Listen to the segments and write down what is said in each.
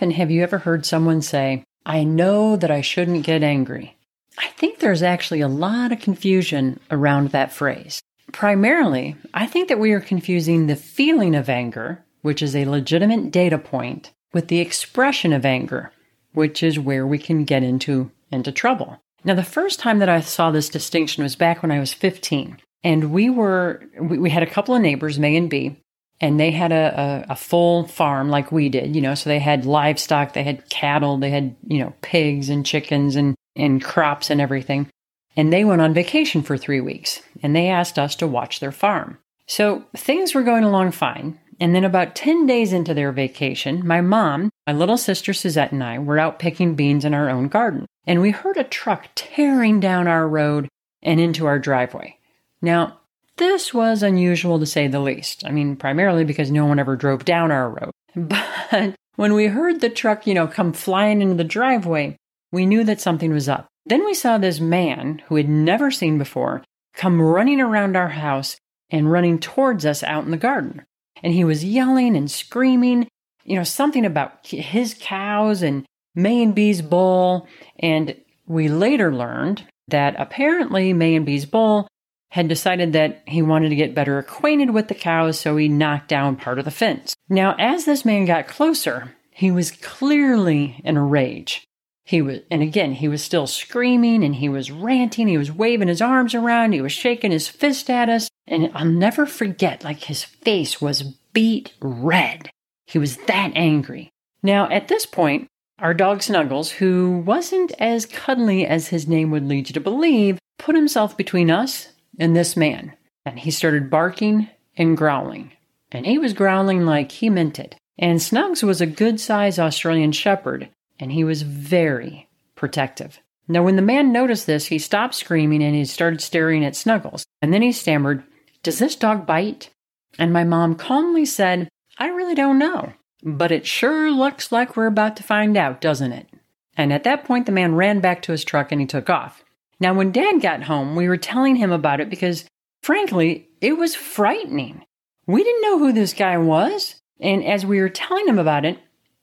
Often have you ever heard someone say, I know that I shouldn't get angry? I think there's actually a lot of confusion around that phrase. Primarily, I think that we are confusing the feeling of anger, which is a legitimate data point, with the expression of anger, which is where we can get into, into trouble. Now, the first time that I saw this distinction was back when I was 15. And we were, we, we had a couple of neighbors, May and B, and they had a, a, a, full farm like we did, you know, so they had livestock, they had cattle, they had, you know, pigs and chickens and, and crops and everything. And they went on vacation for three weeks and they asked us to watch their farm. So things were going along fine. And then about 10 days into their vacation, my mom, my little sister Suzette, and I were out picking beans in our own garden. And we heard a truck tearing down our road and into our driveway. Now, this was unusual to say the least. I mean, primarily because no one ever drove down our road. But when we heard the truck, you know, come flying into the driveway, we knew that something was up. Then we saw this man who had never seen before come running around our house and running towards us out in the garden. And he was yelling and screaming, you know, something about his cows and May and B's bull. And we later learned that apparently May and B's bull had decided that he wanted to get better acquainted with the cows, so he knocked down part of the fence. Now, as this man got closer, he was clearly in a rage. He was, and again, he was still screaming and he was ranting. He was waving his arms around. He was shaking his fist at us. And I'll never forget, like his face was beet red. He was that angry. Now, at this point, our dog Snuggles, who wasn't as cuddly as his name would lead you to believe, put himself between us and this man. And he started barking and growling. And he was growling like he meant it. And Snugs was a good sized Australian Shepherd, and he was very protective. Now, when the man noticed this, he stopped screaming and he started staring at Snuggles. And then he stammered, Does this dog bite? And my mom calmly said, I really don't know. But it sure looks like we're about to find out, doesn't it? And at that point, the man ran back to his truck and he took off. Now, when dad got home, we were telling him about it because, frankly, it was frightening. We didn't know who this guy was. And as we were telling him about it,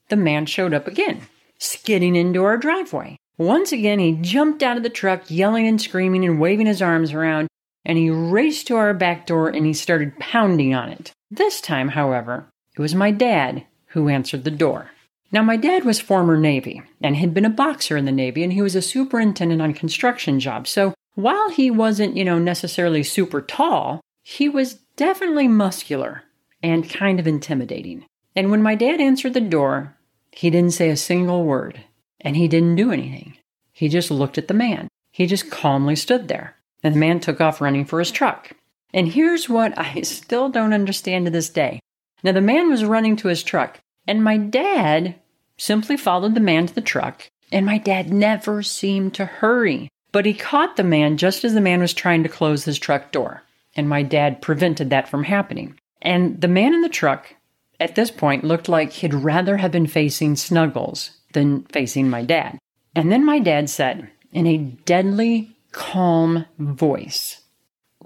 the man showed up again, skidding into our driveway. Once again, he jumped out of the truck, yelling and screaming and waving his arms around, and he raced to our back door and he started pounding on it. This time, however, it was my dad who answered the door. Now, my dad was former Navy and had been a boxer in the Navy, and he was a superintendent on construction jobs. So while he wasn't, you know, necessarily super tall, he was definitely muscular and kind of intimidating. And when my dad answered the door, he didn't say a single word and he didn't do anything. He just looked at the man. He just calmly stood there. And the man took off running for his truck. And here's what I still don't understand to this day. Now, the man was running to his truck, and my dad simply followed the man to the truck, and my dad never seemed to hurry. But he caught the man just as the man was trying to close his truck door, and my dad prevented that from happening. And the man in the truck, at this point, looked like he'd rather have been facing Snuggles than facing my dad. And then my dad said, in a deadly, calm voice,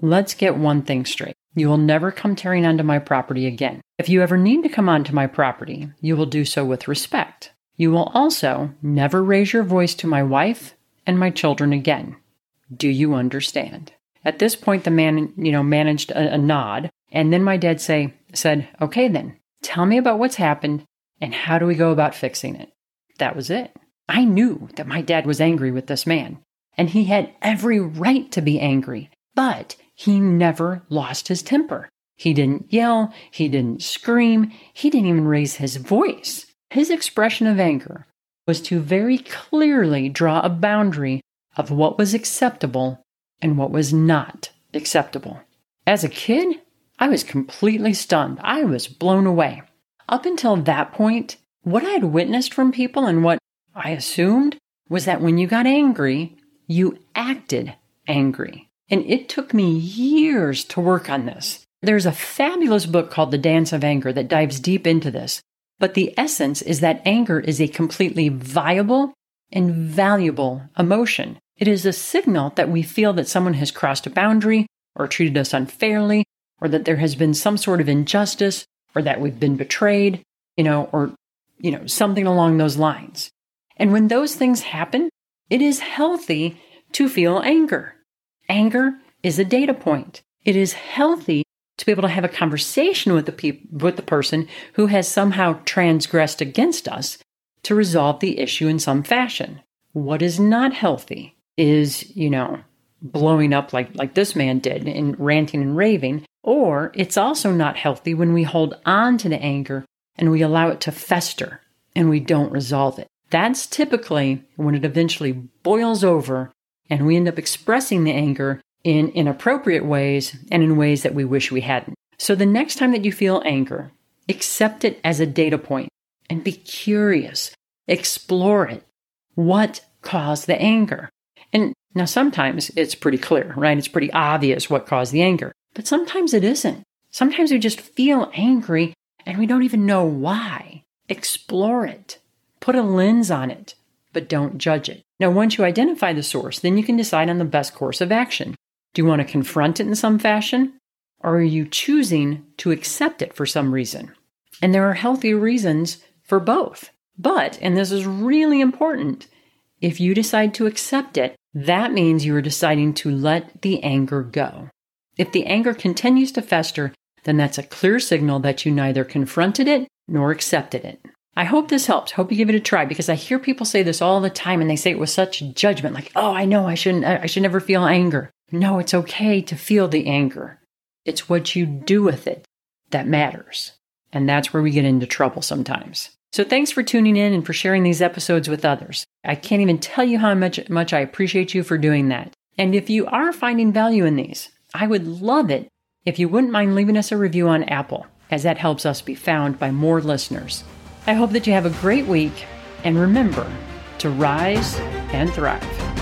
Let's get one thing straight. You will never come tearing onto my property again. If you ever need to come onto my property, you will do so with respect. You will also never raise your voice to my wife and my children again. Do you understand? At this point, the man, you know, managed a, a nod, and then my dad say, said, "Okay, then, tell me about what's happened and how do we go about fixing it." That was it. I knew that my dad was angry with this man, and he had every right to be angry, but he never lost his temper. He didn't yell, he didn't scream, he didn't even raise his voice. His expression of anger was to very clearly draw a boundary of what was acceptable and what was not acceptable. As a kid, I was completely stunned. I was blown away. Up until that point, what I had witnessed from people and what I assumed was that when you got angry, you acted angry. And it took me years to work on this. There's a fabulous book called The Dance of Anger that dives deep into this. But the essence is that anger is a completely viable and valuable emotion. It is a signal that we feel that someone has crossed a boundary or treated us unfairly or that there has been some sort of injustice or that we've been betrayed, you know, or, you know, something along those lines. And when those things happen, it is healthy to feel anger. Anger is a data point. It is healthy to be able to have a conversation with the peop- with the person who has somehow transgressed against us to resolve the issue in some fashion. What is not healthy is, you know, blowing up like like this man did and ranting and raving, or it's also not healthy when we hold on to the anger and we allow it to fester and we don't resolve it. That's typically when it eventually boils over and we end up expressing the anger in inappropriate ways and in ways that we wish we hadn't. So the next time that you feel anger, accept it as a data point and be curious. Explore it. What caused the anger? And now sometimes it's pretty clear, right? It's pretty obvious what caused the anger, but sometimes it isn't. Sometimes we just feel angry and we don't even know why. Explore it. Put a lens on it, but don't judge it. Now, once you identify the source, then you can decide on the best course of action. Do you want to confront it in some fashion? Or are you choosing to accept it for some reason? And there are healthy reasons for both. But, and this is really important, if you decide to accept it, that means you are deciding to let the anger go. If the anger continues to fester, then that's a clear signal that you neither confronted it nor accepted it. I hope this helps. Hope you give it a try because I hear people say this all the time and they say it with such judgment like, "Oh, I know I shouldn't I should never feel anger." No, it's okay to feel the anger. It's what you do with it that matters. And that's where we get into trouble sometimes. So thanks for tuning in and for sharing these episodes with others. I can't even tell you how much, much I appreciate you for doing that. And if you are finding value in these, I would love it if you wouldn't mind leaving us a review on Apple, as that helps us be found by more listeners. I hope that you have a great week and remember to rise and thrive.